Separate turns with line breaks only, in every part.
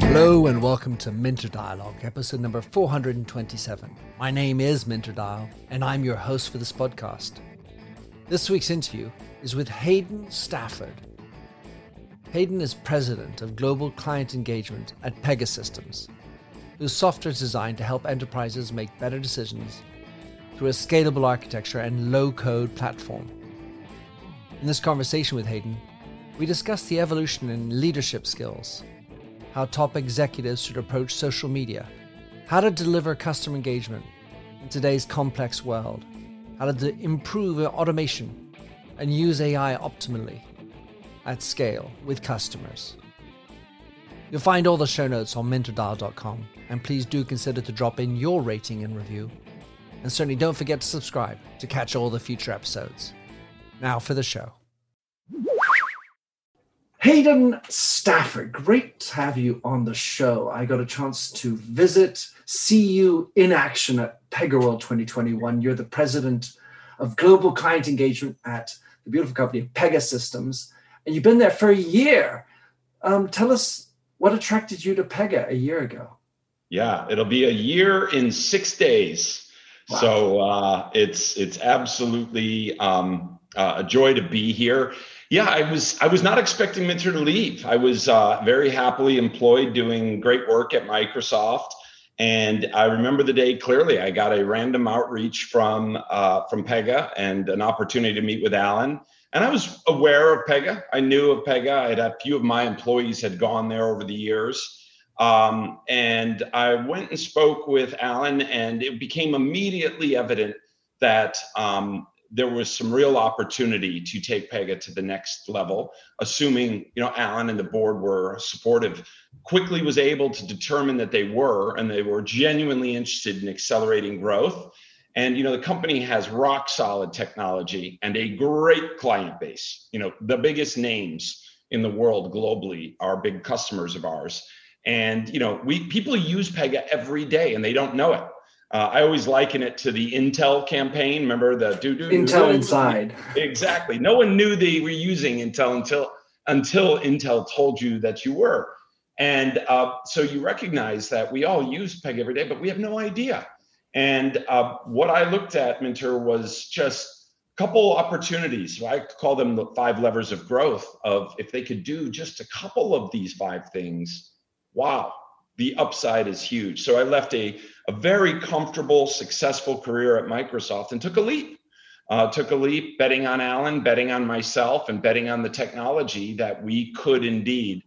Hello and welcome to Minter Dialogue, episode number 427. My name is Minter Dial, and I'm your host for this podcast. This week's interview is with Hayden Stafford. Hayden is president of Global Client Engagement at Pegasystems, whose software is designed to help enterprises make better decisions through a scalable architecture and low code platform. In this conversation with Hayden, we discuss the evolution in leadership skills, how top executives should approach social media, how to deliver customer engagement in today's complex world, how to improve automation and use AI optimally at scale with customers. You'll find all the show notes on minterdial.com, and please do consider to drop in your rating and review. And certainly don't forget to subscribe to catch all the future episodes. Now for the show. Hayden Stafford, great to have you on the show. I got a chance to visit, see you in action at PegaWorld 2021. You're the president of global client engagement at the beautiful company Pegasystems, and you've been there for a year. Um, tell us what attracted you to Pega a year ago.
Yeah, it'll be a year in six days. Wow. So uh, it's it's absolutely um, uh, a joy to be here yeah, I was I was not expecting Minter to leave. I was uh, very happily employed doing great work at Microsoft. And I remember the day clearly. I got a random outreach from uh, from Pega and an opportunity to meet with Alan. And I was aware of Pega. I knew of Pega. I had a few of my employees had gone there over the years. Um, and I went and spoke with Alan, and it became immediately evident that um, there was some real opportunity to take Pega to the next level, assuming you know Alan and the board were supportive. Quickly was able to determine that they were, and they were genuinely interested in accelerating growth. And you know the company has rock solid technology and a great client base. You know the biggest names in the world globally are big customers of ours. And you know we people use Pega every day and they don't know it uh, I always liken it to the Intel campaign. Remember the do do
Intel Inside.
Exactly. No one knew they were using Intel until until Intel told you that you were. And uh, so you recognize that we all use Pega every day, but we have no idea. And uh, what I looked at, Minter, was just a couple opportunities. I call them the five levers of growth. Of if they could do just a couple of these five things, wow, the upside is huge. So I left a a very comfortable, successful career at Microsoft and took a leap. Uh, took a leap betting on Alan, betting on myself, and betting on the technology that we could indeed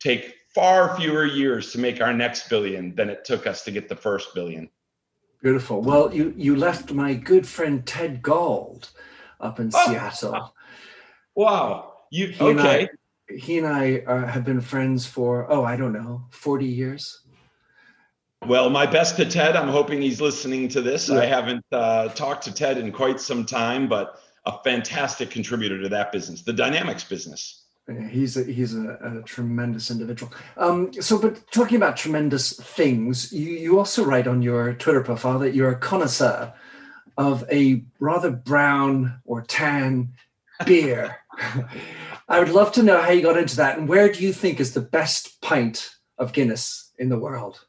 take far fewer years to make our next billion than it took us to get the first billion.
Beautiful. Well, you you left my good friend Ted Gold up in oh. Seattle.
Wow. You he okay?
He and I uh, have been friends for oh I don't know forty years.
Well, my best to Ted. I'm hoping he's listening to this. Yeah. I haven't uh, talked to Ted in quite some time, but a fantastic contributor to that business, the Dynamics business.
He's a, he's a, a tremendous individual. Um, so, but talking about tremendous things, you, you also write on your Twitter profile that you're a connoisseur of a rather brown or tan beer. I would love to know how you got into that and where do you think is the best pint of Guinness in the world?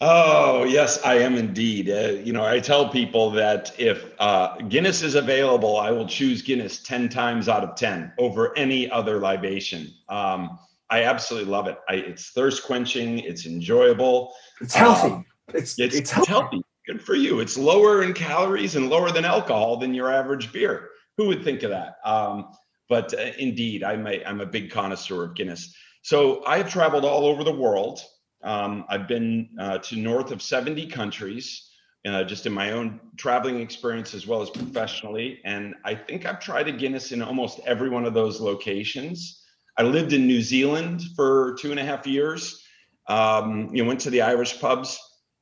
Oh, yes, I am indeed. Uh, you know, I tell people that if uh, Guinness is available, I will choose Guinness 10 times out of 10 over any other libation. Um, I absolutely love it. I, it's thirst quenching, it's enjoyable,
it's healthy. Um,
it's, it's, it's healthy. healthy. Good for you. It's lower in calories and lower than alcohol than your average beer. Who would think of that? Um, but uh, indeed, I'm a, I'm a big connoisseur of Guinness. So I've traveled all over the world. Um, I've been uh, to north of 70 countries, uh, just in my own traveling experience as well as professionally. And I think I've tried a Guinness in almost every one of those locations. I lived in New Zealand for two and a half years. Um, you know, went to the Irish pubs,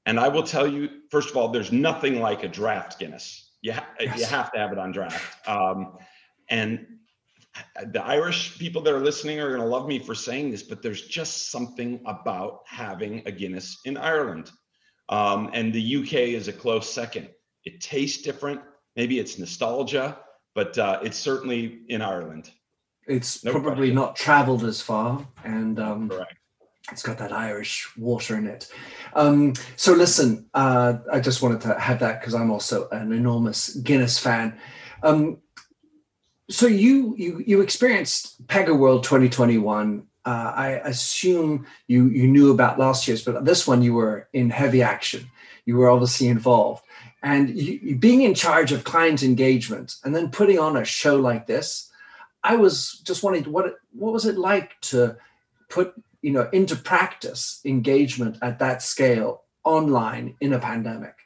and I will tell you, first of all, there's nothing like a draft Guinness. You, ha- yes. you have to have it on draft. Um, and the Irish people that are listening are going to love me for saying this, but there's just something about having a Guinness in Ireland. Um, and the UK is a close second. It tastes different. Maybe it's nostalgia, but uh, it's certainly in Ireland.
It's no probably question. not traveled as far, and um, it's got that Irish water in it. Um, so listen, uh, I just wanted to have that because I'm also an enormous Guinness fan. Um, so you you you experienced Pega World 2021. Uh, I assume you you knew about last year's, but this one you were in heavy action. You were obviously involved, and you, being in charge of client engagement and then putting on a show like this. I was just wondering what what was it like to put you know into practice engagement at that scale online in a pandemic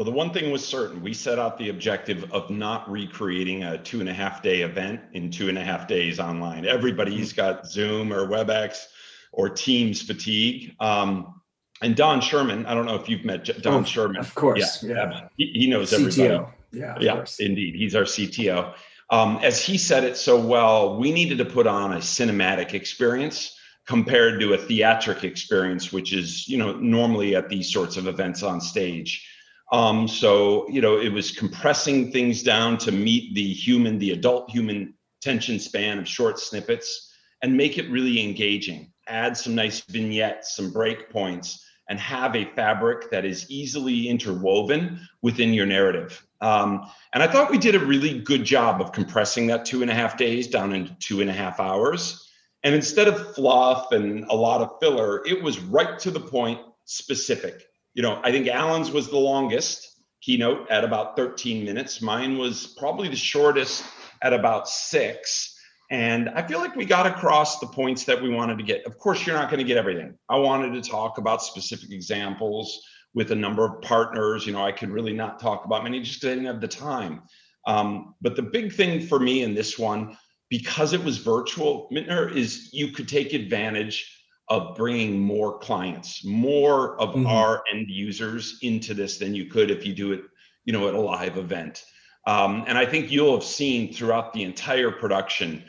well the one thing was certain. We set out the objective of not recreating a two and a half day event in two and a half days online. Everybody's got zoom or webex or teams fatigue. Um, and Don Schuerman i don't know if you've met don oh, Schuerman.
of course yeah, yeah.
He, he, knows CTO. everybody. Yeah yeah course. indeed. He's our cto um, as he said it so well we needed to put on a cinematic experience compared to a theatric experience, which is, you know, normally at these sorts of events on stage. Um, so, you know, it was compressing things down to meet the human, the adult human tension span of short snippets and make it really engaging. Add some nice vignettes, some break points, and have a fabric that is easily interwoven within your narrative. Um, and I thought we did a really good job of compressing that two and a half days down into two and a half hours. And instead of fluff and a lot of filler, it was right to the point, specific. You know, I think Alan's was the longest keynote at about 13 minutes. Mine was probably the shortest at about six. And I feel like we got across the points that we wanted to get. Of course, you're not going to get everything. I wanted to talk about specific examples with a number of partners. You know, I could really not talk about many just didn't have the time. Um, but the big thing for me in this one because it was virtual, Minter, is you could take advantage of bringing more clients, more of mm-hmm. our end users into this than you could if you do it, you know, at a live event. Um, and I think you'll have seen throughout the entire production,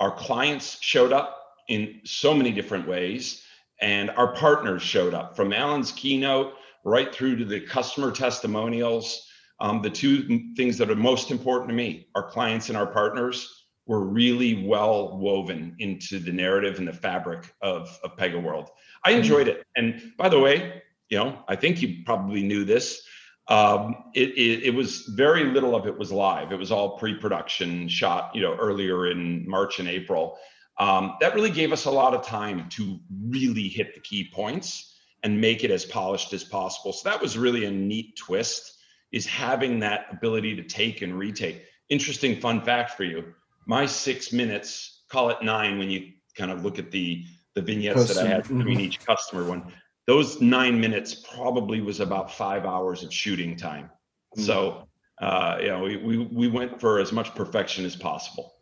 our clients showed up in so many different ways, and our partners showed up from Alan's keynote right through to the customer testimonials. Um, the two things that are most important to me, our clients and our partners were really well woven into the narrative and the fabric of, of Pega World. I enjoyed it. And by the way, you know, I think you probably knew this. Um, it, it, it, was very little of it was live. It was all pre-production shot, you know, earlier in March and April. Um, that really gave us a lot of time to really hit the key points and make it as polished as possible. So that was really a neat twist is having that ability to take and retake. Interesting fun fact for you my six minutes, call it nine when you kind of look at the the vignettes Custom. that I had between mm-hmm. each customer one. Those nine minutes probably was about five hours of shooting time. Mm-hmm. So uh, you know, we, we we went for as much perfection as possible.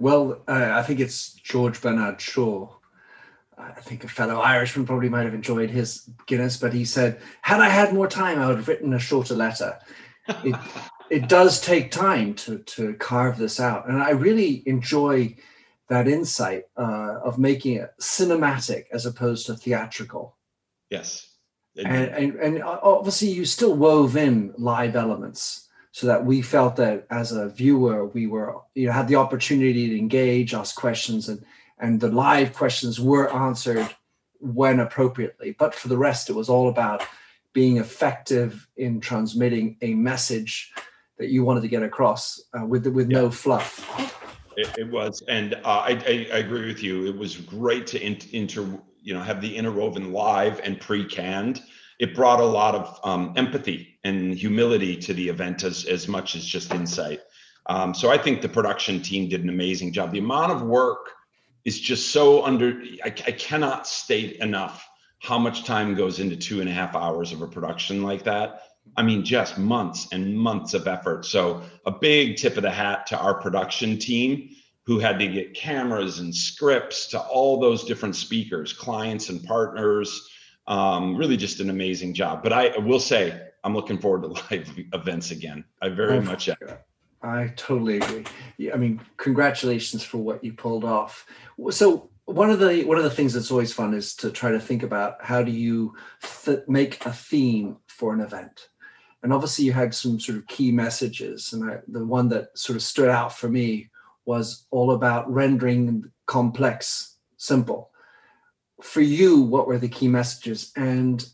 Well, uh, I think it's George Bernard Shaw. I think a fellow Irishman probably might have enjoyed his Guinness, but he said, "Had I had more time, I would have written a shorter letter." It, it does take time to to carve this out, and I really enjoy that insight uh, of making it cinematic as opposed to theatrical.
Yes,
and, and and obviously you still wove in live elements so that we felt that as a viewer we were you know had the opportunity to engage, ask questions, and and the live questions were answered when appropriately. But for the rest, it was all about being effective in transmitting a message that you wanted to get across uh, with with yeah. no fluff.
It, it was, and uh, I, I, I, agree with you. It was great to in, inter, you know, have the interwoven live and pre-canned. It brought a lot of um, empathy and humility to the event as as much as just insight. Um, so I think the production team did an amazing job. The amount of work is just so under. I, I cannot state enough how much time goes into two and a half hours of a production like that I mean, just months and months of effort. So, a big tip of the hat to our production team who had to get cameras and scripts to all those different speakers, clients, and partners. Um, really, just an amazing job. But I will say, I'm looking forward to live events again. I very much am.
I totally agree. I mean, congratulations for what you pulled off. So, one of the one of the things that's always fun is to try to think about how do you th- make a theme for an event and obviously you had some sort of key messages and I, the one that sort of stood out for me was all about rendering complex simple. For you, what were the key messages? And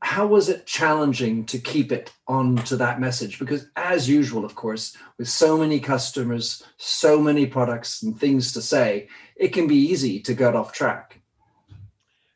how was it challenging to keep it on to that message? Because, as usual, of course, with so many customers, so many products and things to say, it can be easy to get off track.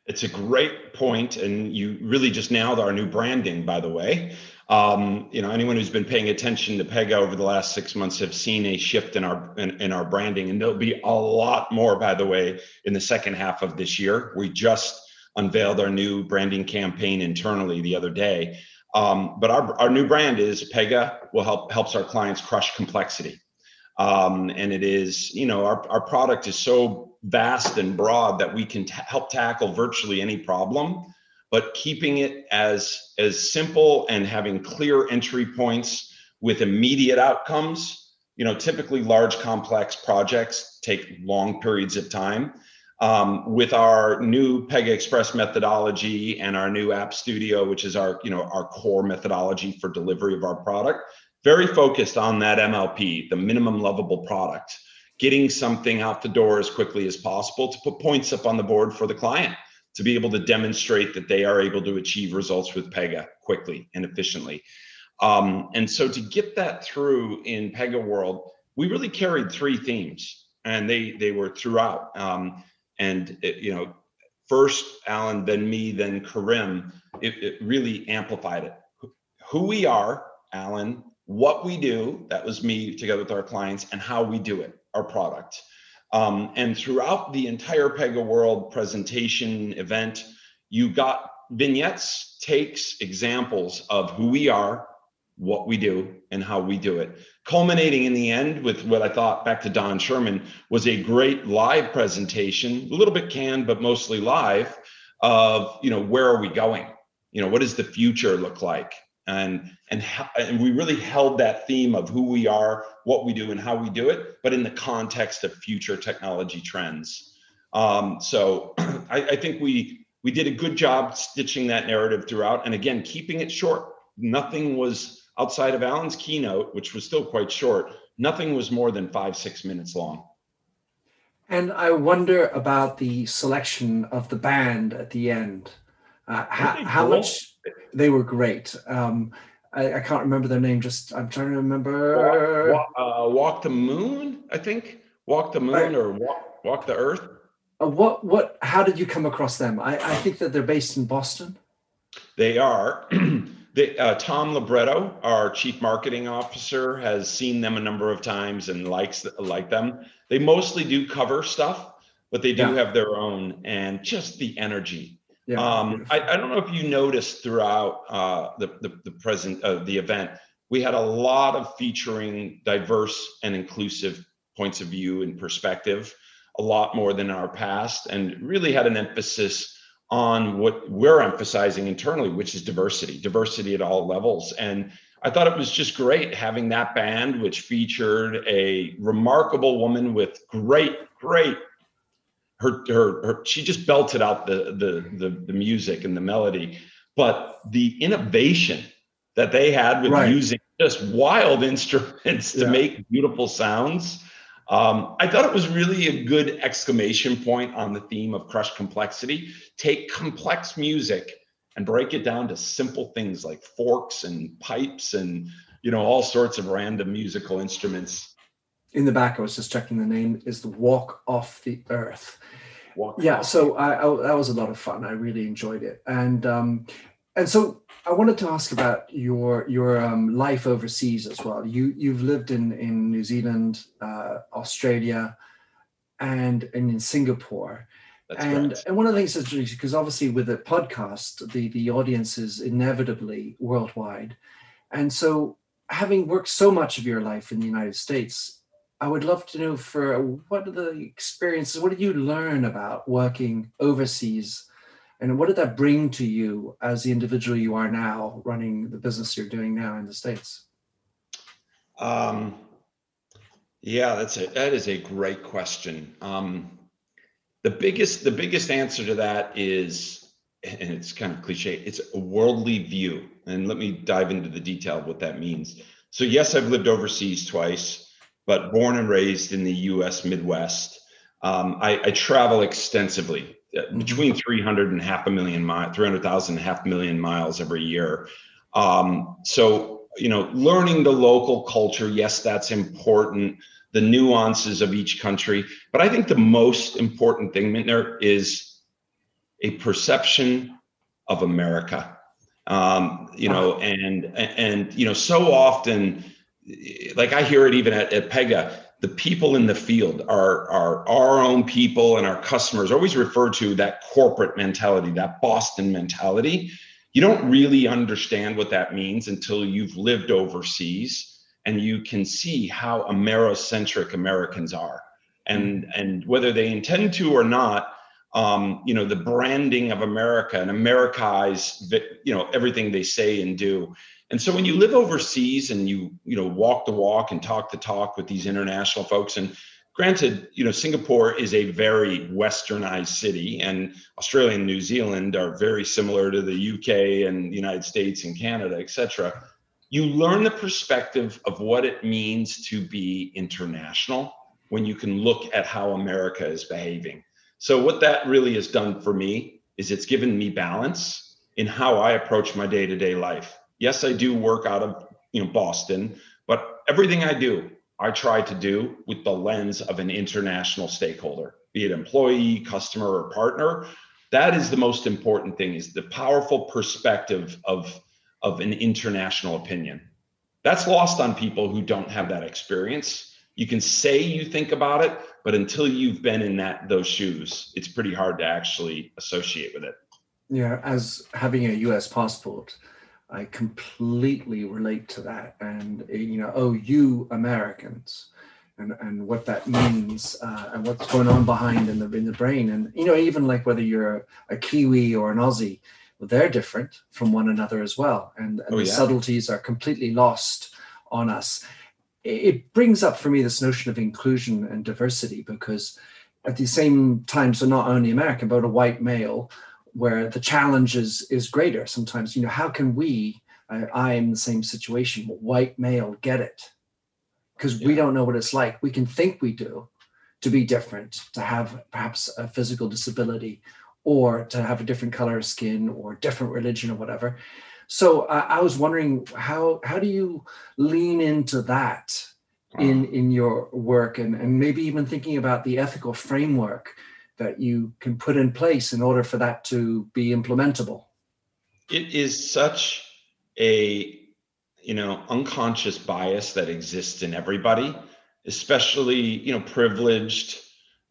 It's a great point, and you really just nailed our new branding, by the way. Um, you know, anyone who's been paying attention to Pega over the last six months have seen a shift in our in, in, our branding, and there'll be a lot more, by the way, in the second half of this year. We just unveiled our new branding campaign internally the other day. Um, but our, our new brand is Pega will help helps our clients crush complexity. Um, and it is, you know, our, our product is so vast and broad that we can t- help tackle virtually any problem, but keeping it as as simple and having clear entry points with immediate outcomes. You know, typically large complex projects take long periods of time um, with our new Pega Express methodology and our new App Studio, which is our you know our core methodology for delivery of our product, very focused on that MLP, the minimum lovable product, getting something out the door as quickly as possible to put points up on the board for the client to be able to demonstrate that they are able to achieve results with Pega quickly and efficiently. Um, and so to get that through in Pega World, we really carried three themes, and they they were throughout. Um, and it, you know first alan then me then Kerim it, it really amplified it who we are alan what we do that was me together with our clients and how we do it our product um, and throughout the entire pega world presentation event you got vignettes takes examples of who we are what we do and how we do it culminating in the end with what I thought back to Don Schuerman was a great live presentation, a little bit canned, but mostly live of, you know, where are we going? You know, what does the future look like? And, and, and we really held that theme of who we are, what we do and how we do it, but in the context of future technology trends. Um, so I, I think we, we did a good job stitching that narrative throughout. And again, keeping it short, nothing was, outside of Alan's keynote, which was still quite short, nothing was more than five, six minutes long.
And I wonder about the selection of the band at the end. Uh, how, how much they were great. Um, I, I, can't remember their name. Just I'm trying to remember.
Walk, walk, uh, walk the moon, I think. Walk the moon or walk, walk the earth.
Uh, what what? How did you come across them? I, I think that they're based in Boston.
They are. The, uh, Tom Libretto, our chief marketing officer, has seen them a number of times and likes like them. They mostly do cover stuff, but they do yeah. have their own and just the energy. Yeah, um, I, I, don't know if you noticed throughout uh, the, the, the present uh, the event, we had a lot of featuring diverse and inclusive points of view and perspective, a lot more than our past, and really had an emphasis on what we're emphasizing internally, which is diversity, diversity at all levels. And I thought it was just great having that band, which featured a remarkable woman with great, great. Her, her, her she just belted out the, the the the music and the melody, but the innovation that they had with right. using just wild instruments to yeah. make beautiful sounds um, I thought it was really a good exclamation point on the theme of crush complexity. Take complex music and break it down to simple things like forks and pipes and you know all sorts of random musical instruments.
In the back, I was just checking the name is the Walk Off the Earth. Walk yeah, so I, I, that was a lot of fun. I really enjoyed it, and um, and so I wanted to ask about your your um, life overseas as well. You you've lived in in New Zealand, uh, Australia, and and in Singapore. That's and and one of the things that's because obviously with a podcast, the the audience is inevitably worldwide, and so having worked so much of your life in the United States, I would love to know for what are the experiences? What did you learn about working overseas? And what did that bring to you as the individual you are now, running the business you're doing now in the states? Um,
yeah, that's a that is a great question. Um, the biggest the biggest answer to that is, and it's kind of cliche, it's a worldly view. And let me dive into the detail of what that means. So yes, I've lived overseas twice. But born and raised in the U.S. Midwest. Um, I, I, travel extensively, uh, between 300 and half a million miles, 300,000 and half million miles every year. Um, so, you know, learning the local culture, yes, that's important. The nuances of each country, but I think the most important thing, Minter, is a perception of America. Um, you know, and and you know, so often, like I hear it even at, at Pega, the people in the field are, our own people and our customers always refer to that corporate mentality, that Boston mentality. You don't really understand what that means until you've lived overseas and you can see how Amerocentric Americans are. And, and whether they intend to or not, um, you know, the branding of America and Americanize, you know, everything they say and do. And so when you live overseas and you, you know, walk the walk and talk the talk with these international folks, and granted, you know, Singapore is a very westernized city, and Australia and New Zealand are very similar to the UK and the United States and Canada, et cetera. You learn the perspective of what it means to be international when you can look at how America is behaving. So what that really has done for me is it's given me balance in how I approach my day-to-day life yes, I do work out of you know Boston, but everything I do, I try to do with the lens of an international stakeholder, be it employee, customer, or partner. That is the most important thing: is the powerful perspective of of an international opinion. That's lost on people who don't have that experience. You can say you think about it, but until you've been in that those shoes, it's pretty hard to actually associate with it.
Yeah, as having a US passport, I completely relate to that. And, you know, oh, you Americans. And, and what that means uh, and what's going on behind in the in the brain and you know even like whether you're a, a Kiwi or an Aussie well, they're different from one another as well and, and oh, the subtleties are completely lost on us it brings up for me this notion of inclusion and diversity because at the same time so not only American but a white male where the challenge is is greater sometimes. You know how can we I, I am in the same situation white male get it? Because yeah. we don't know what it's like. We can think we do to be different to have perhaps a physical disability or to have a different color of skin or different religion or whatever. So uh, i was wondering how how do you lean into that in in your work and and maybe even thinking about the ethical framework that you can put in place in order for that to be implementable?
It is such a you know unconscious bias that exists in everybody, especially you know privileged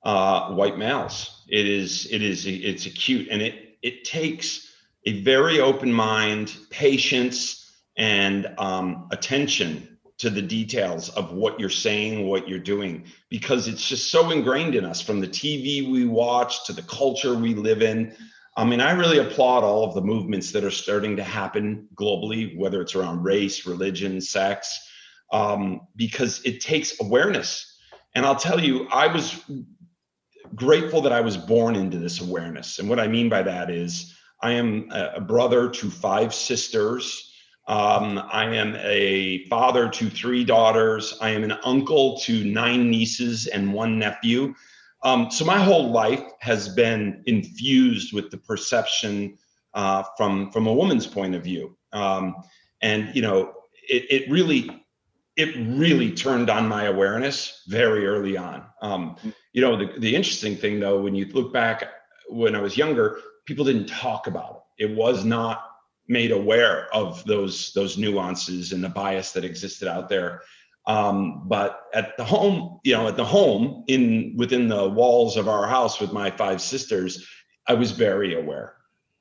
uh, white males. It is it is it's acute and it it takes a very open mind, patience, and um, attention to the details of what you're saying, what you're doing, because it's just so ingrained in us from the TV we watch to the culture we live in. I mean, I really applaud all of the movements that are starting to happen globally, whether it's around race, religion, sex, um, because it takes awareness. And I'll tell you, I was grateful that I was born into this awareness. And what I mean by that is, I am a brother to five sisters. Um, I am a father to three daughters. I am an uncle to nine nieces and one nephew. Um, so my whole life has been infused with the perception uh, from from a woman's point of view, um, and you know, it, it, really it really turned on my awareness very early on. Um, you know, the the interesting thing though, when you look back when I was younger, people didn't talk about it. It was not made aware of those those nuances and the bias that existed out there. Um, but at the home, you know, at the home in within the walls of our house with my five sisters, I was very aware,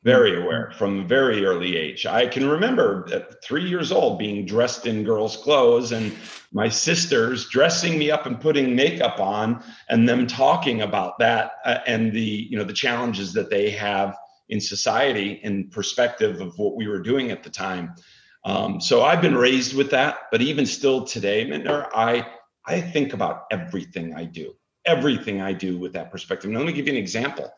very mm-hmm. aware from a very early age. I can remember at three years old being dressed in girls' clothes and my sisters dressing me up and putting makeup on and them talking about that uh, and the you know the challenges that they have in society in perspective of what we were doing at the time. Um, so I've been raised with that, but even still today, Minter, I I think about everything I do, everything I do with that perspective. Now, let me give you an example.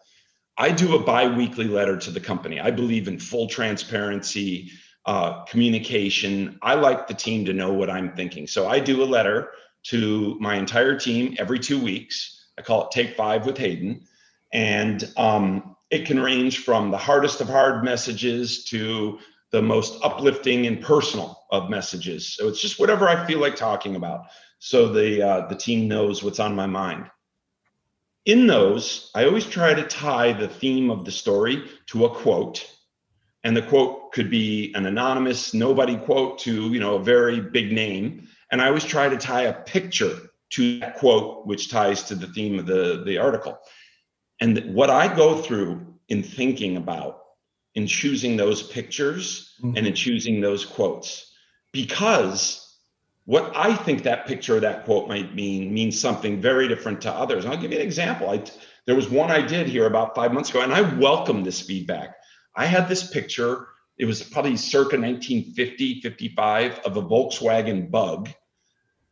I do a biweekly letter to the company. I believe in full transparency, uh, communication. I like the team to know what I'm thinking. So I do a letter to my entire team every two weeks. I call it Take Five with Hayden. And um, it can range from the hardest of hard messages to the most uplifting and personal of messages. So it's just whatever I feel like talking about. So the uh, the team knows what's on my mind. In those, I always try to tie the theme of the story to a quote and the quote could be an anonymous nobody quote to you know a very big name and i always try to tie a picture to that quote which ties to the theme of the the article and what i go through in thinking about in choosing those pictures mm-hmm. and in choosing those quotes because what i think that picture or that quote might mean means something very different to others and i'll give you an example I, there was one i did here about five months ago and i welcome this feedback I had this picture, it was probably circa 1950, 55 of a Volkswagen bug,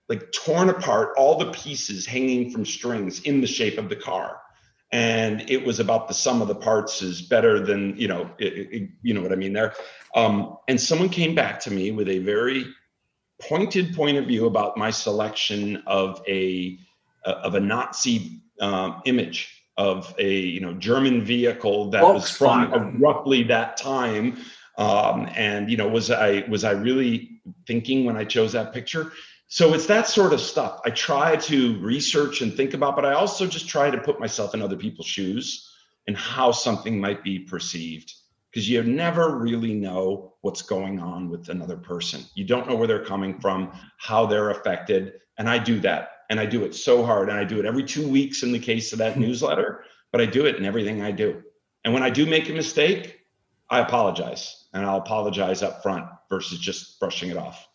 like torn apart, all the pieces hanging from strings in the shape of the car. And it was about the sum of the parts is better than, you know, it, it, you know what I mean there. Um, and someone came back to me with a very pointed point of view about my selection of a, of a Nazi um, image of a you know German vehicle that was from roughly that time. Um, and you know, was I was I really thinking when I chose that picture? So it's that sort of stuff. I try to research and think about, but I also just try to put myself in other people's shoes and how something might be perceived because you never really know what's going on with another person. You don't know where they're coming from, how they're affected. And I do that and I do it so hard. And I do it every two weeks in the case of that hmm. newsletter, but I do it in everything I do. And when I do make a mistake, I apologize and I'll apologize up front versus just brushing it off.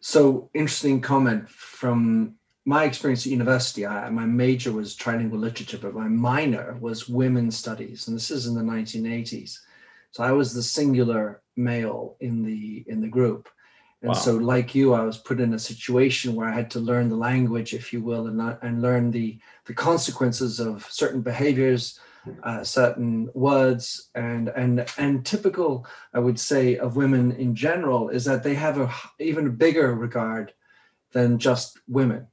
So interesting comment from my experience at university. I, my major was trilingual literature, but my minor was women's studies, and this is in the 1980s. So I was the singular male in the in the group, and wow. so, like you, I was put in a situation where I had to learn the language, if you will, and and learn the the consequences of certain behaviors, uh, certain words, and and and typical, I would say, of women in general is that they have a even bigger regard than just women.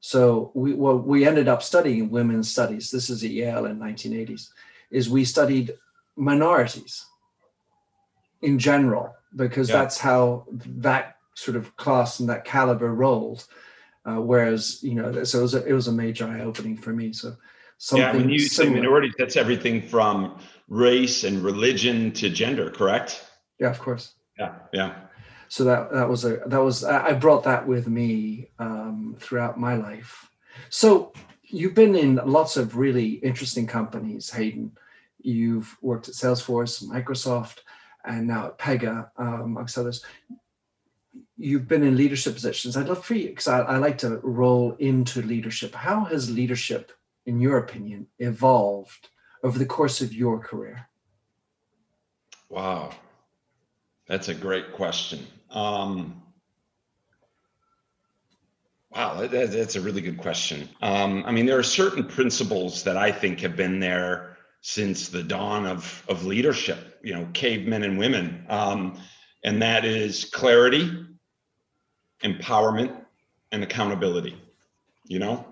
So we well, we ended up studying women's studies. This is at Yale in 1980s. Is we studied minorities in general because yeah. that's how that sort of class and that caliber rolled. Uh, whereas you know, so it was a, it was a major eye opening for me. So
something yeah, when you similar. say minorities, that's everything from race and religion to gender, correct?
Yeah, of course.
Yeah, yeah.
So that that was a that was I brought that with me um, throughout my life. So you've been in lots of really interesting companies, Hayden. You've worked at Salesforce, Microsoft and now at Pega, um, amongst others. You've been in leadership positions. I'd love for you, because I, I like to roll into leadership. How has leadership, in your opinion, evolved over the course of your career?
Wow, that's a great question. Um, wow, that, that's a really good question. Um, I mean, there are certain principles that I think have been there since the dawn of of leadership, you know, cavemen and women, um, and that is clarity, empowerment, and accountability. You know,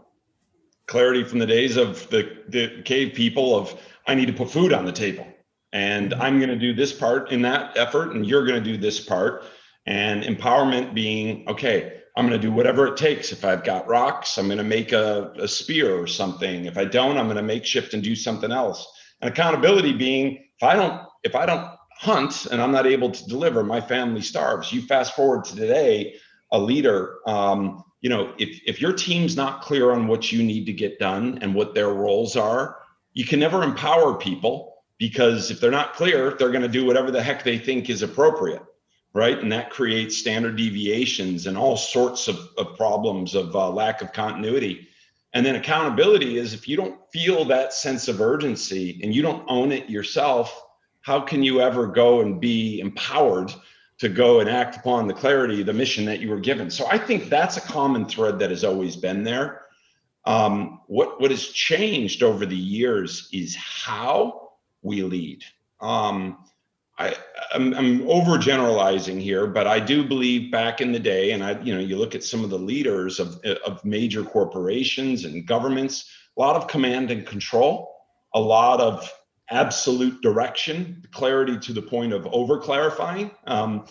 clarity from the days of the the cave people of I need to put food on the table, and mm-hmm. I'm going to do this part in that effort, and you're going to do this part, and empowerment being okay. I'm going to do whatever it takes. If I've got rocks, I'm going to make a, a spear or something. If I don't, I'm going to make shift and do something else and accountability being if I don't if I don't hunt and I'm not able to deliver, my family starves. You fast forward to today, a leader, um, you know, if if your team's not clear on what you need to get done and what their roles are, you can never empower people because if they're not clear, they're going to do whatever the heck they think is appropriate, right? And that creates standard deviations and all sorts of, of problems of uh, lack of continuity. And then accountability is if you don't feel that sense of urgency and you don't own it yourself, how can you ever go and be empowered to go and act upon the clarity, the mission that you were given? So I think that's a common thread that has always been there. Um, what what has changed over the years is how we lead. Um, I, I'm, I'm overgeneralizing here, but I do believe back in the day, and I, you know, you look at some of the leaders of, of major corporations and governments, a lot of command and control, a lot of absolute direction, clarity to the point of over clarifying. Um,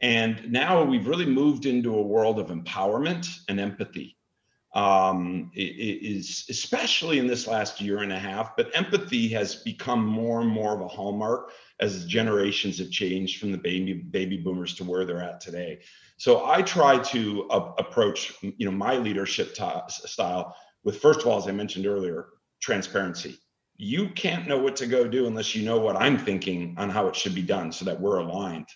and now we've really moved into a world of empowerment and empathy. Um, is especially in this last year and a half, but empathy has become more and more of a hallmark as generations have changed from the baby baby boomers to where they're at today. So I try to uh, approach you know my leadership t- style with first of all, as I mentioned earlier, transparency. You can't know what to go do unless you know what I'm thinking on how it should be done, so that we're aligned.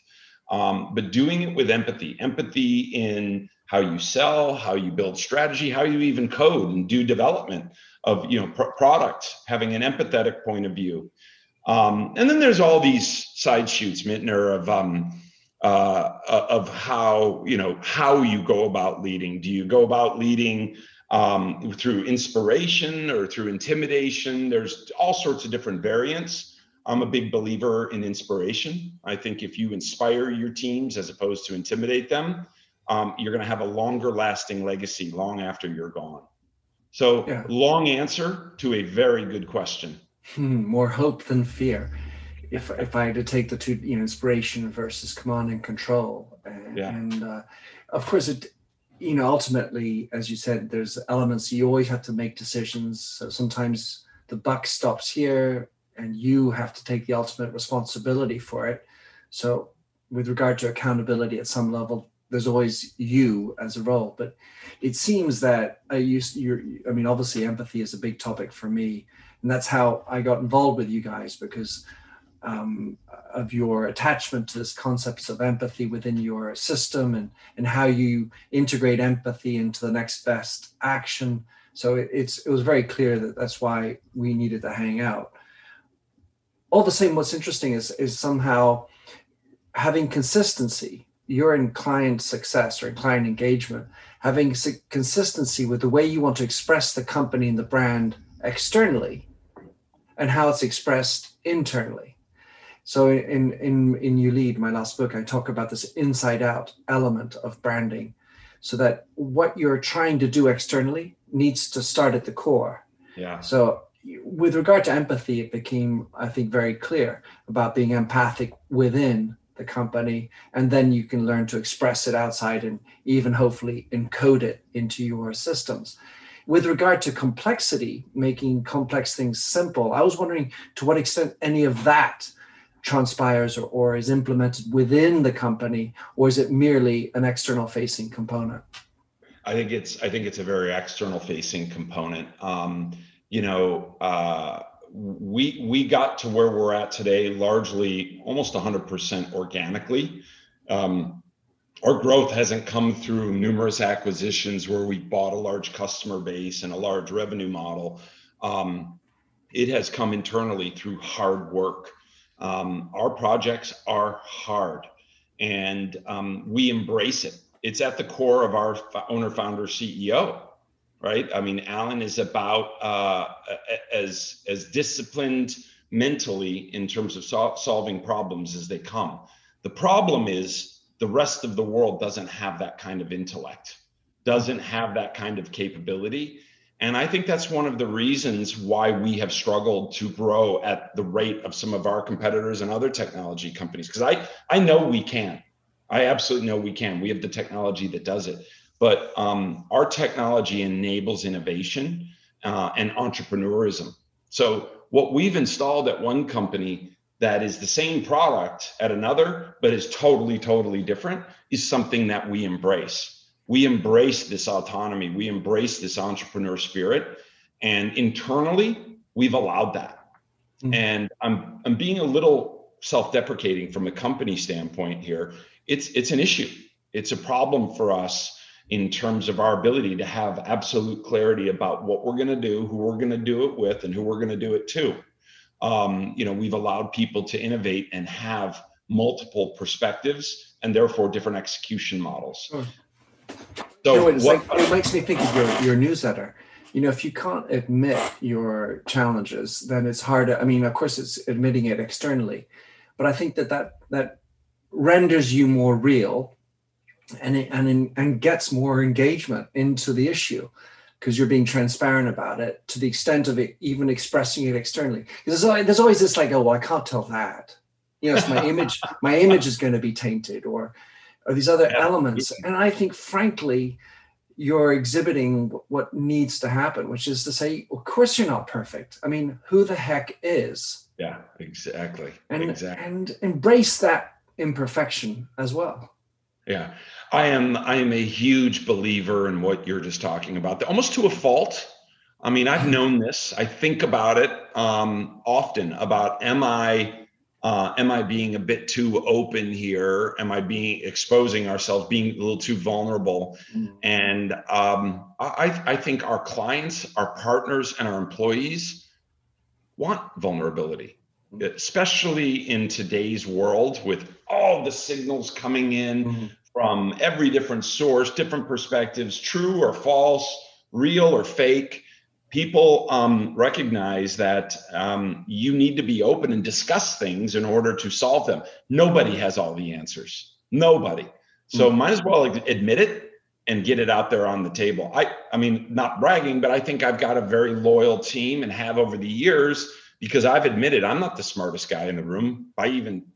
Um, but doing it with empathy, empathy in how you sell, how you build strategy, how you even code and do development of you know pr- product, having an empathetic point of view. Um, and then there's all these side shoots, Minter, of um, uh, of how you know how you go about leading. Do you go about leading um, through inspiration or through intimidation? There's all sorts of different variants. I'm a big believer in inspiration. I think if you inspire your teams as opposed to intimidate them, um, you're going to have a longer lasting legacy long after you're gone. So, yeah. long answer to a very good question.
Hmm, more hope than fear. If if I had to take the two, you know, inspiration versus command and control, and, yeah. and uh, of course it, you know, ultimately, as you said, there's elements you always have to make decisions. So sometimes the buck stops here, and you have to take the ultimate responsibility for it. So, with regard to accountability at some level, there's always you as a role. But it seems that I used you're. I mean, obviously, empathy is a big topic for me and that's how I got involved with you guys because um, of your attachment to this concepts of empathy within your system and and how you integrate empathy into the next best action. So it, it's it was very clear that that's why we needed to hang out. All the same, what's interesting is is somehow having consistency. You're in client success or in client engagement, having consistency with the way you want to express the company and the brand externally and how it's expressed internally. So in in in You Lead, my last book, I talk about this inside out element of branding, so that what you're trying to do externally needs to start at the core.
Yeah.
So with regard to empathy, it became, I think, very clear about being empathic within the company, and then you can learn to express it outside and even hopefully encode it into your systems with regard to complexity, making complex things simple, I was wondering to what extent any of that transpires or, or is implemented within the company, or is it merely an external facing component?
I think it's I think it's a very external facing component. Um, you know, uh, we we got to where we're at today largely almost 100% organically. Um, our growth hasn't come through numerous acquisitions where we bought a large customer base and a large revenue model. Um, it has come internally through hard work. Um, our projects are hard and um, we embrace it. It's at the core of our owner, founder, CEO, right? I mean, Alan is about uh, as, as disciplined mentally in terms of sol- solving problems as they come. The problem is the rest of the world doesn't have that kind of intellect, doesn't have that kind of capability. And I think that's one of the reasons why we have struggled to grow at the rate of some of our competitors and other technology companies. Because I, I know we can. I absolutely know we can. We have the technology that does it. But um, our technology enables innovation uh, and entrepreneurism. So, what we've installed at one company that is the same product at another, but is totally, totally different, is something that we embrace. We embrace this autonomy, we embrace this entrepreneur spirit. And internally, we've allowed that. Mm-hmm. And I'm I'm being a little self-deprecating from a company standpoint here. It's it's an issue. It's a problem for us in terms of our ability to have absolute clarity about what we're going to do, who we're going to do it with, and who we're going to do it to um, you know, we've allowed people to innovate and have multiple perspectives and therefore different execution models.
So, you know, what, like, it makes me think of your, your newsletter. You know, if you can't admit your challenges, then it's hard. I mean, of course, it's admitting it externally, but I think that that that renders you more real, and it, and and gets more engagement into the issue because you're being transparent about it to the extent of it even expressing it externally. Because there's, there's always this like, oh, well, I can't tell that. You know, my image, my image is going to be tainted, or or these other yeah. elements. And I think, frankly, you're exhibiting what needs to happen, which is to say, of course you're not perfect. I mean, who the heck is?
Yeah, exactly.
And
exactly.
and embrace that imperfection as well.
Yeah. I am I am a huge believer in what you're just talking about. Almost to a fault. I mean, I've known this. I think about it um, often about am I uh, am I being a bit too open here? Am I being exposing ourselves, being a little too vulnerable? Mm. And um, I, I think our clients, our partners, and our employees want vulnerability, mm. especially in today's world with all the signals coming in mm-hmm. from every different source, different perspectives, true or false, real or fake people um, recognize that um, you need to be open and discuss things in order to solve them. Nobody has all the answers. Nobody. So mm-hmm. might as well admit it and get it out there on the table. I, I mean, not bragging, but I think I've got a very loyal team and have over the years because I've admitted I'm not the smartest guy in the room by even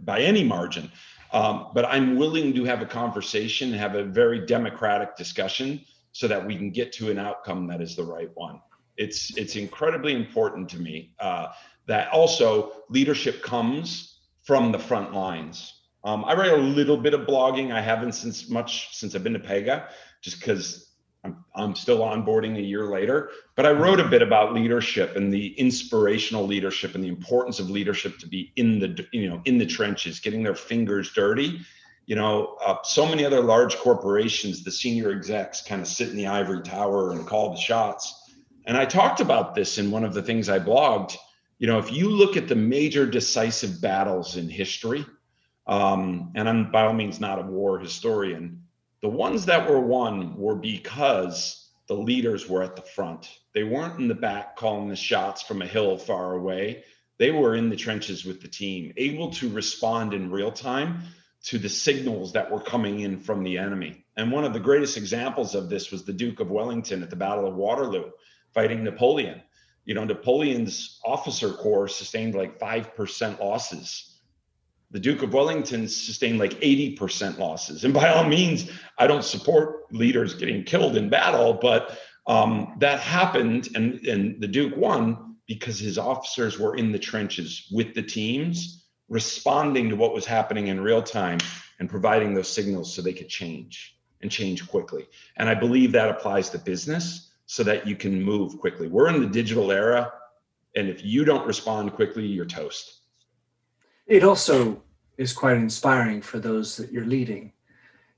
by any margin. Um, but I'm willing to have a conversation, have a very democratic discussion so that we can get to an outcome that is the right one. It's it's incredibly important to me uh, that also leadership comes from the front lines. Um, I write a little bit of blogging. I haven't since much since I've been to Pega, just because I'm I'm still onboarding a year later. But I wrote a bit about leadership and the inspirational leadership and the importance of leadership to be in the you know in the trenches, getting their fingers dirty you know, uh, so many other large corporations, the senior execs kind of sit in the ivory tower and call the shots. And I talked about this in one of the things I blogged. You know, if you look at the major decisive battles in history, um, and I'm by all means not a war historian, the ones that were won were because the leaders were at the front. They weren't in the back calling the shots from a hill far away. They were in the trenches with the team, able to respond in real time to the signals that were coming in from the enemy. And one of the greatest examples of this was the Duke of Wellington at the Battle of Waterloo fighting Napoleon. You know, Napoleon's officer corps sustained like 5% losses. The Duke of Wellington sustained like 80% losses. And by all means, I don't support leaders getting killed in battle, but um, that happened and, and the Duke won because his officers were in the trenches with the teams responding to what was happening in real time and providing those signals so they could change and change quickly. And I believe that applies to business so that you can move quickly. We're in the digital era, and if you don't respond quickly, you're toast.
It also is quite inspiring for those that you're leading.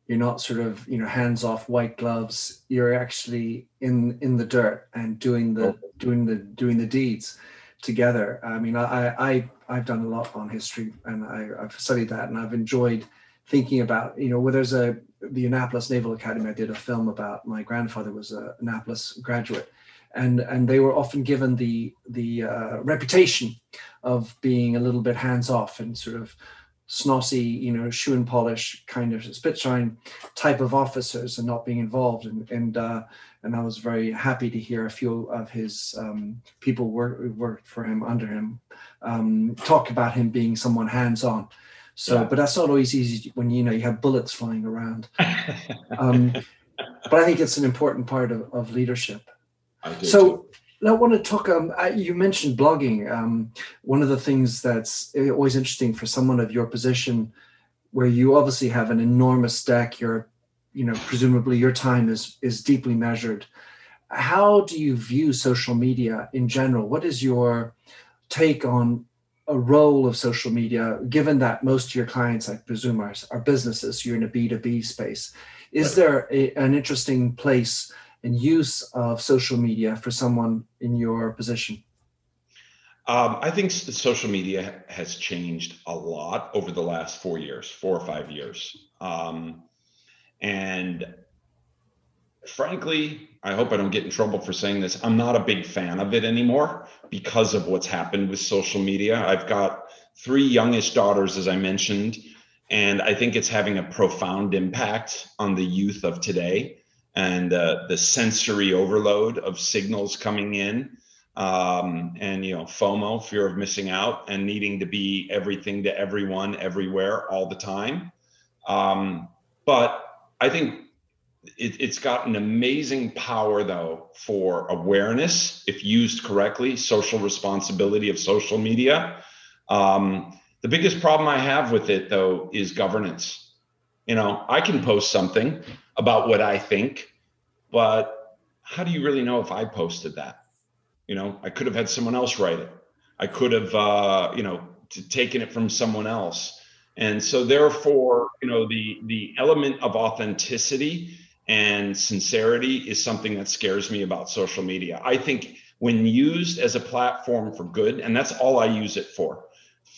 You're not sort of, you know, hands off white gloves. You're actually in in the dirt and doing the oh. doing the doing the deeds together. I mean, I, I I've done a lot on history, and I, have studied that, and I've enjoyed thinking about you know where there's a the Annapolis Naval Academy. I did a film about my grandfather was a Annapolis graduate, and and they were often given the the uh, reputation of being a little bit hands off and sort of snotty, you know, shoe and polish kind of spit shine type of officers and not being involved. And and uh, and I was very happy to hear a few of his um, people work, worked for him under him um, talk about him being someone hands on. So, yeah. but that's not always easy when you know you have bullets flying around. um, but I think it's an important part of, of leadership. so. Too. I want to talk. Um, you mentioned blogging. Um, one of the things that's always interesting for someone of your position, where you obviously have an enormous stack, You're, you know, presumably your time is is deeply measured. How do you view social media in general? What is your take on a role of social media, given that most of your clients, I presume, are, are businesses? You're in a B two B space. Is there a, an interesting place? And use of social media for someone in your position?
Um, I think social media has changed a lot over the last four years, four or five years. Um, and frankly, I hope I don't get in trouble for saying this. I'm not a big fan of it anymore because of what's happened with social media. I've got three youngish daughters, as I mentioned, and I think it's having a profound impact on the youth of today and uh, the sensory overload of signals coming in um, and you know fomo fear of missing out and needing to be everything to everyone everywhere all the time. Um, but i think it, it's got an amazing power though for awareness if used correctly social responsibility of social media. Um, the biggest problem i have with it though is governance. You know i can post something about what i think but how do you really know if i posted that you know, I could have had someone else write it. I could have, uh, you know, taken it from someone else. And so, therefore, you know, the the element of authenticity and sincerity is something that scares me about social media. I think when used as a platform for good, and that's all I use it for.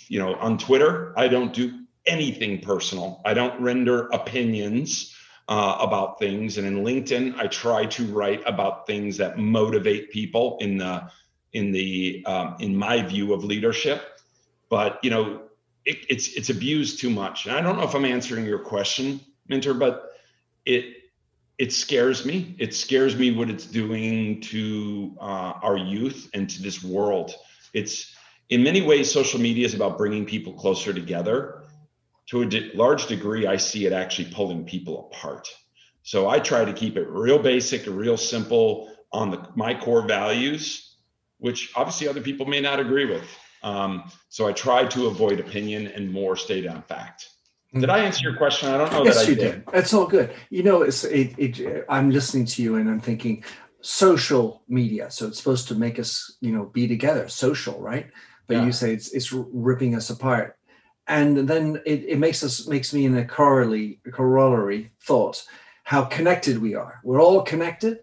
You know, on Twitter, I don't do anything personal. I don't render opinions uh, about things. And in LinkedIn, I try to write about things that motivate people in the in the um, in my view of leadership. But you know, it, it's it's abused too much. And I don't know if I'm answering your question, Minter, but it it scares me. It scares me what it's doing to uh, our youth and to this world. It's in many ways, social media is about bringing people closer together to a de- large degree, I see it actually pulling people apart. So I try to keep it real basic, real simple on the my core values, which obviously other people may not agree with. Um, so I try to avoid opinion and more stay on fact. Did I answer your question? I don't know.
Yes,
that I
you did. did. That's all good. You know, it's it, it, I'm listening to you and I'm thinking social media. So it's supposed to make us, you know, be together, social, right? But yeah. you say it's it's ripping us apart and then it, it makes us makes me in a corollary corollary thought how connected we are. We're all connected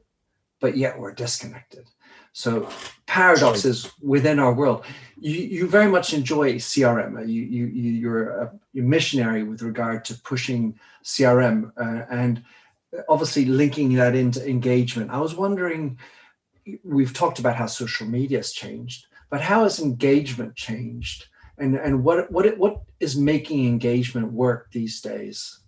but yet we're disconnected. So paradoxes within our world. You, you very much enjoy crm you, you you're a missionary with regard to pushing crm uh, and obviously linking that into engagement. I was wondering we've talked about how social media has changed but how has engagement changed and and what what what is making engagement work these days?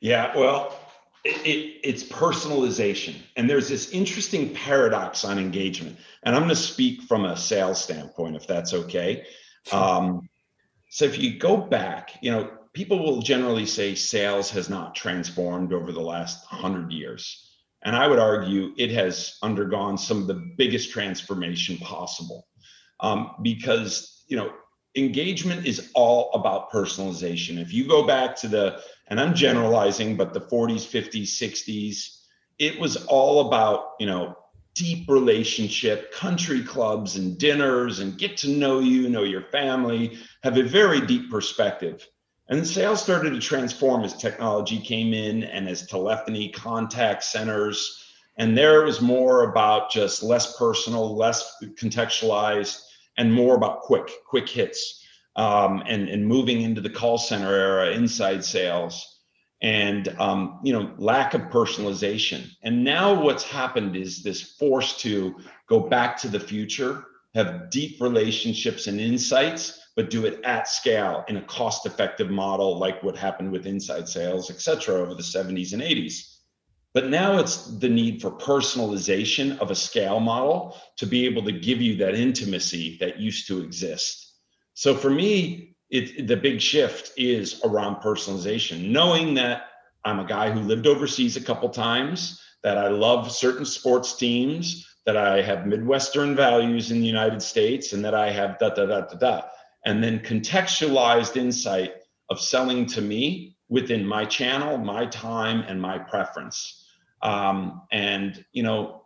Yeah, well, it, it, it's personalization, and there's this interesting paradox on engagement. And I'm going to speak from a sales standpoint, if that's okay. Um, so if you go back, you know, people will generally say sales has not transformed over the last hundred years. And I would argue it has undergone some of the biggest transformation possible um, because, you know, engagement is all about personalization. If you go back to the, and I'm generalizing, but the 40s, 50s, 60s, it was all about, you know, deep relationship, country clubs and dinners and get to know you, know your family, have a very deep perspective. And sales started to transform as technology came in and as telephony contact centers. And there was more about just less personal, less contextualized and more about quick, quick hits, um, and and moving into the call center era, inside sales, and um, you know lack of personalization. And now what's happened is this force to go back to the future, have deep relationships and insights, but do it at scale in a cost-effective model, like what happened with inside sales, et cetera, over the 70s and 80s. But now it's the need for personalization of a scale model to be able to give you that intimacy that used to exist. So for me, it, the big shift is around personalization, knowing that I'm a guy who lived overseas a couple times, that I love certain sports teams, that I have Midwestern values in the United States, and that I have da da da da da. And then contextualized insight of selling to me within my channel, my time, and my preference um, and you know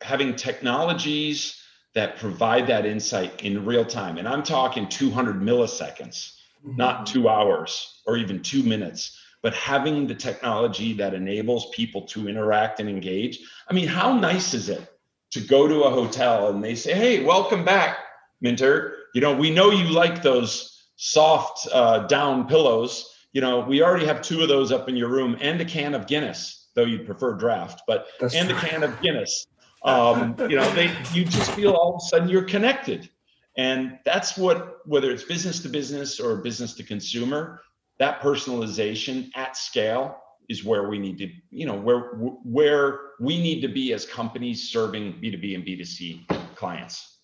having technologies that provide that insight in real time and i'm talking 200 milliseconds mm-hmm. not two hours or even two minutes but having the technology that enables people to interact and engage. I mean how nice is it to go to a hotel and they say hey welcome back minter. You know we know you like those soft uh, down pillows. You know we already have two of those up in your room and a can of guinness though you'd prefer draft, but That's and true. a can of Guinness. Um, you know, they you just feel all of a sudden you're connected. And that's what, whether it's business to business or business to consumer, that personalization at scale is where we need to, you know, where where we need to be as companies serving B2B and B2C clients.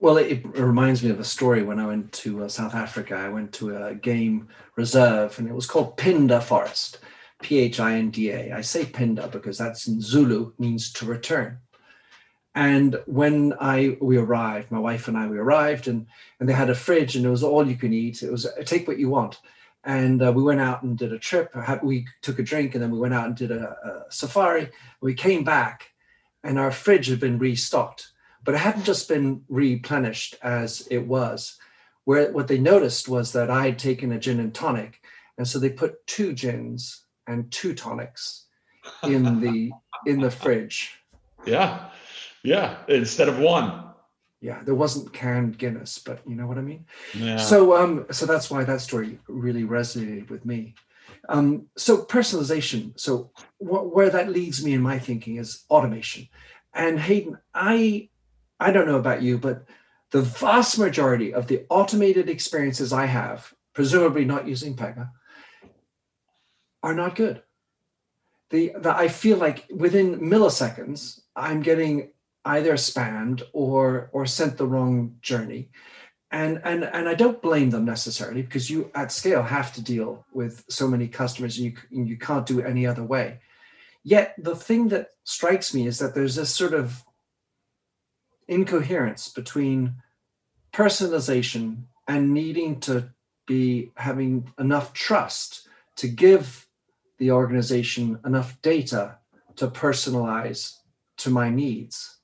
Well, it, it reminds me of a story when I went to uh, South Africa. I went to a game reserve and it was called Phinda Forest, P H I N D A. I say Pinda because that's in Zulu, means to return. And when I we arrived, my wife and I we arrived, and and they had a fridge, and it was all you can eat. It was take what you want, and uh, we went out and did a trip. We took a drink, and then we went out and did a, a safari. We came back, and our fridge had been restocked, but it hadn't just been replenished as it was. Where what they noticed was that I had taken a gin and tonic, and so they put two gins and two tonics in the in the fridge.
Yeah yeah, instead of one.
Yeah, there wasn't canned Guinness, but you know what I mean. Yeah. So, um, so that's why that story really resonated with me. Um, so personalization. So wh- where that leads me in my thinking is automation. And Hayden, I, I don't know about you, but the vast majority of the automated experiences I have, presumably not using Pega, are not good. The, the I feel like within milliseconds, I'm getting either spammed or or sent the wrong journey and and and i don't blame them necessarily because you at scale have to deal with so many customers and you and you can't do it any other way yet the thing that strikes me is that there's this sort of incoherence between personalization and needing to be having enough trust to give the organization enough data to personalize to my needs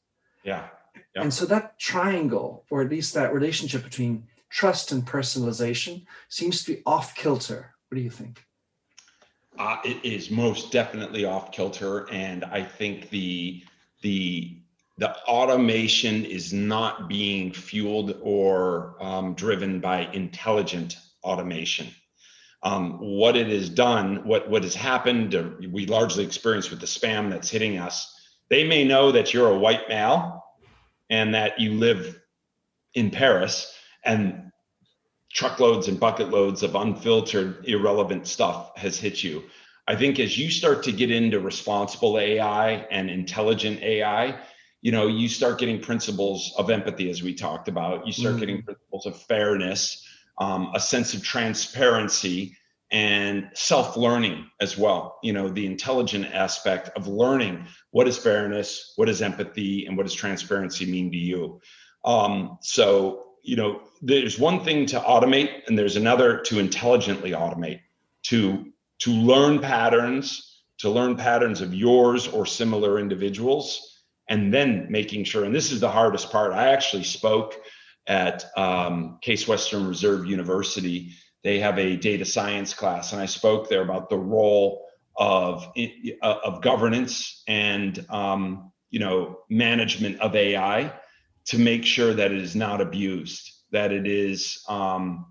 yeah.
yeah. And so that triangle, or at least that relationship between trust and personalization, seems to be off kilter. What do you think?
Uh, it is most definitely off kilter, and I think the the the automation is not being fueled or um, driven by intelligent automation. Um, what it has done, what what has happened, uh, we largely experience with the spam that's hitting us they may know that you're a white male and that you live in Paris and truckloads and bucket loads of unfiltered, irrelevant stuff has hit you. I think as you start to get into responsible AI and intelligent AI, you know, you start getting principles of empathy, as we talked about. You start mm getting principles of fairness, um, a sense of transparency, and self-learning as well. You know the intelligent aspect of learning what is fairness what is empathy and what does transparency mean to you. Um, so you know there's one thing to automate and there's another to intelligently automate to to learn patterns to learn patterns of yours or similar individuals and then making sure and this is the hardest part i actually spoke at um, case western reserve university. They have a data science class, and I spoke there about the role of uh, of governance and um, you know management of AI to make sure that it is not abused, that it is um,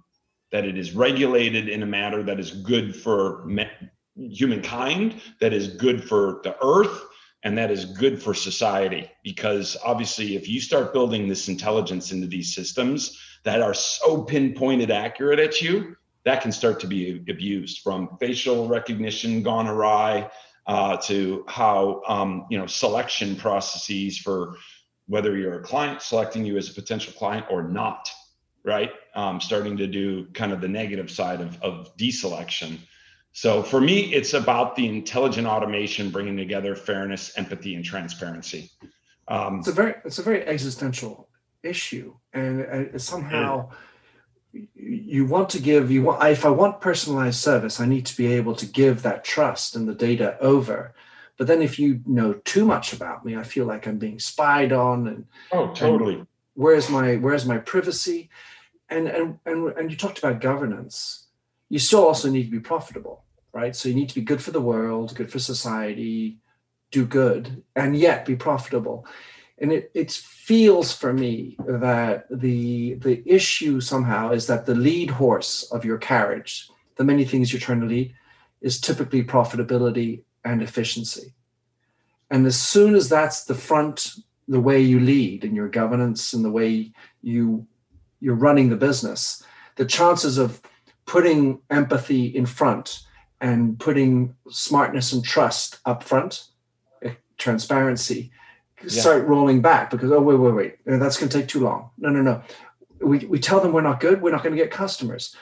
that it is regulated in a manner that is good for me- humankind, that is good for the earth, and that is good for society. Because obviously, if you start building this intelligence into these systems that are so pinpointed accurate at you, that can start to be abused from facial recognition gone awry uh, to how um, you know selection processes for whether you're a client selecting you as a potential client or not right um, starting to do kind of the negative side of, of deselection so for me it's about the intelligent automation bringing together fairness empathy and transparency.
Um, it's a very it's a very existential issue. And uh, somehow you want to give you want if i want personalized service i need to be able to give that trust and the data over. But then if you know too much about me i feel like i'm being spied on and
oh totally. and
where's my where's my privacy? And and and, and you talked about governance you still also need to be profitable right? So you need to be good for the world good for society do good and yet be profitable. And it, it feels for me that the the issue somehow is that the lead horse of your carriage the many things you're trying to lead is typically profitability and efficiency. And as soon as that's the front the way you lead in your governance and the way you you're running the business, the chances of putting empathy in front and putting smartness and trust up front, eh, transparency, yeah. start rolling back because oh wait wait wait that's going to take too long. No no no, we we tell them we're not good, we're not going to get customers.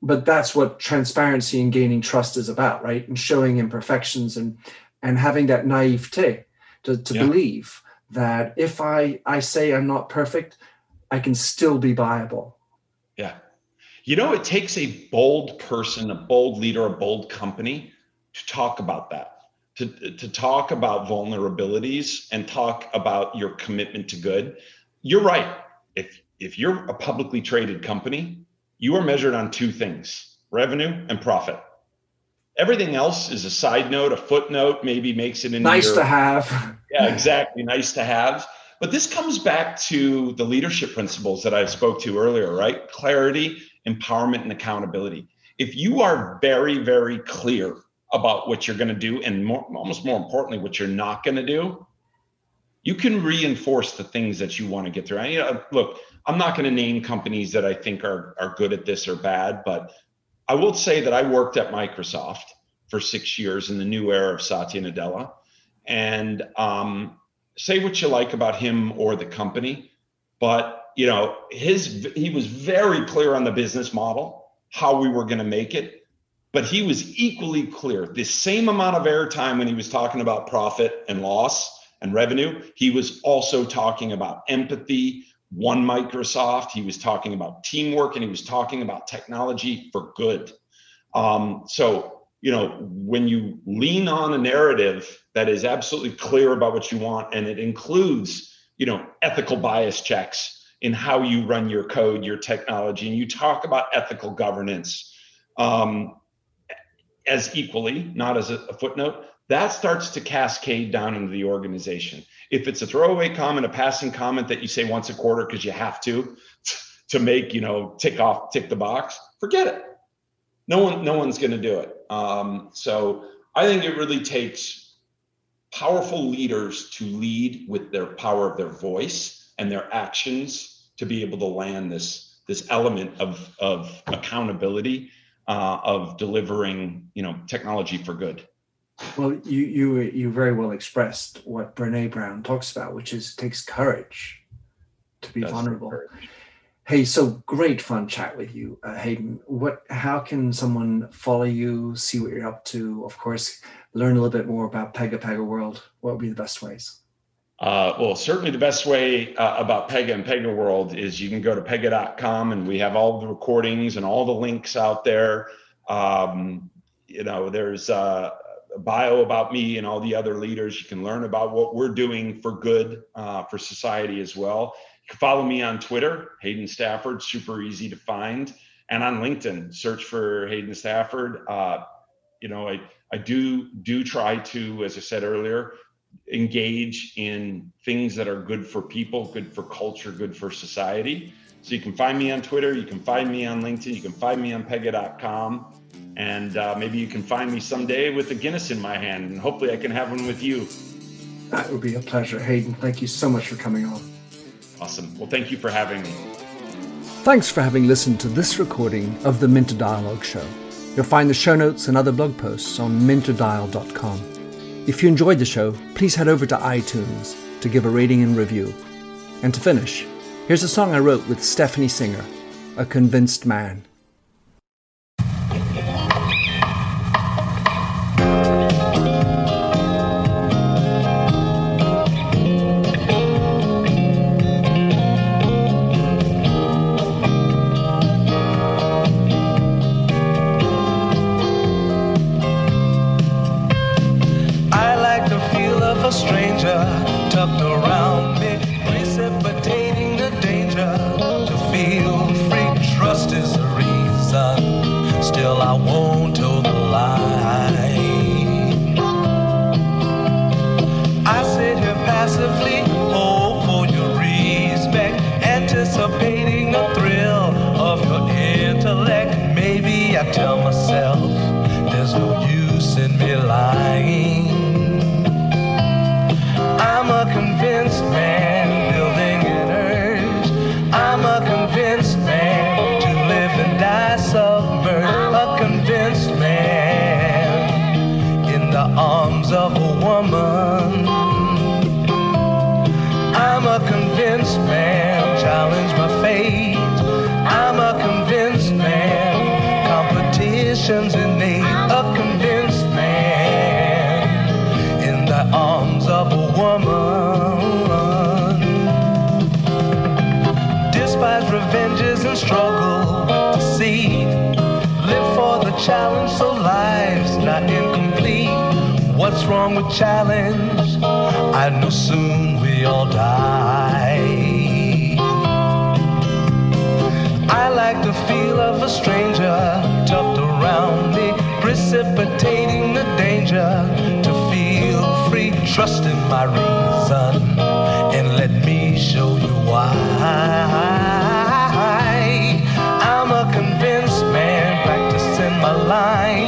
But that's what transparency and gaining trust is about, right? And showing imperfections and and having that naivete to, to yeah. believe that if I I say I'm not perfect, I can still be viable.
You know, it takes a bold person, a bold leader, a bold company to talk about that, to, to talk about vulnerabilities and talk about your commitment to good. You're right. If if you're a publicly traded company, you are measured on two things revenue and profit. Everything else is a side note, a footnote, maybe makes it in
nice your, to have.
Yeah, exactly. Nice to have. But this comes back to the leadership principles that I spoke to earlier, right? Clarity, empowerment, and accountability. If you are very, very clear about what you're going to do, and more, almost more importantly, what you're not going to do, you can reinforce the things that you want to get through. I, you know, look, I'm not going to name companies that I think are are good at this or bad, but I will say that I worked at Microsoft for six years in the new era of Satya Nadella, and um, say what you like about him or the company, but you know, his he was very clear on the business model, how we were going to make it, but he was equally clear. The same amount of airtime when he was talking about profit and loss and revenue, he was also talking about empathy, one Microsoft. He was talking about teamwork, and he was talking about technology for good. Um, so you know, when you lean on a narrative that is absolutely clear about what you want, and it includes, you know, ethical bias checks in how you run your code, your technology, and you talk about ethical governance um, as equally, not as a, a footnote, that starts to cascade down into the organization. If it's a throwaway comment, a passing comment that you say once a quarter because you have to, to make, you know, tick off, tick the box, forget it no one no one's going to do it um, so i think it really takes powerful leaders to lead with their power of their voice and their actions to be able to land this this element of of accountability uh, of delivering you know technology for good
well you you you very well expressed what brene brown talks about which is takes courage to be That's vulnerable. Hey, so great fun chat with you, uh, Hayden. What? How can someone follow you, see what you're up to? Of course, learn a little bit more about Pega Pega World. What would be the best ways?
Uh, well, certainly the best way uh, about Pega and Pega World is you can go to pega.com and we have all the recordings and all the links out there. Um, you know, there's uh, a bio about me and all the other leaders. You can learn about what we're doing for good uh, for society as well You can follow me on Twitter, Hayden Stafford, super easy to find, and on LinkedIn, search for Hayden Stafford. Uh, you know, I I do do try to, as I said earlier, engage in things that are good for people, good for culture, good for society. So you can find me on Twitter, you can find me on LinkedIn, you can find me on Pega.com, and uh, maybe you can find me someday with a Guinness in my hand, and hopefully I can have one with you.
That would be a pleasure, Hayden. Thank you so much for coming on.
Awesome. Well, thank you for having me.
Thanks for having listened to this recording of the Minter Dialogue Show. You'll find the show notes and other blog posts on minterdial.com. If you enjoyed the show, please head over to iTunes to give a rating and review. And to finish, here's a song I wrote with Stephanie Singer, A Convinced Man.
Like the feel of a stranger tucked around me, precipitating the danger to feel free. Trust in my reason and let me show you why. I'm a convinced man, practicing my lines.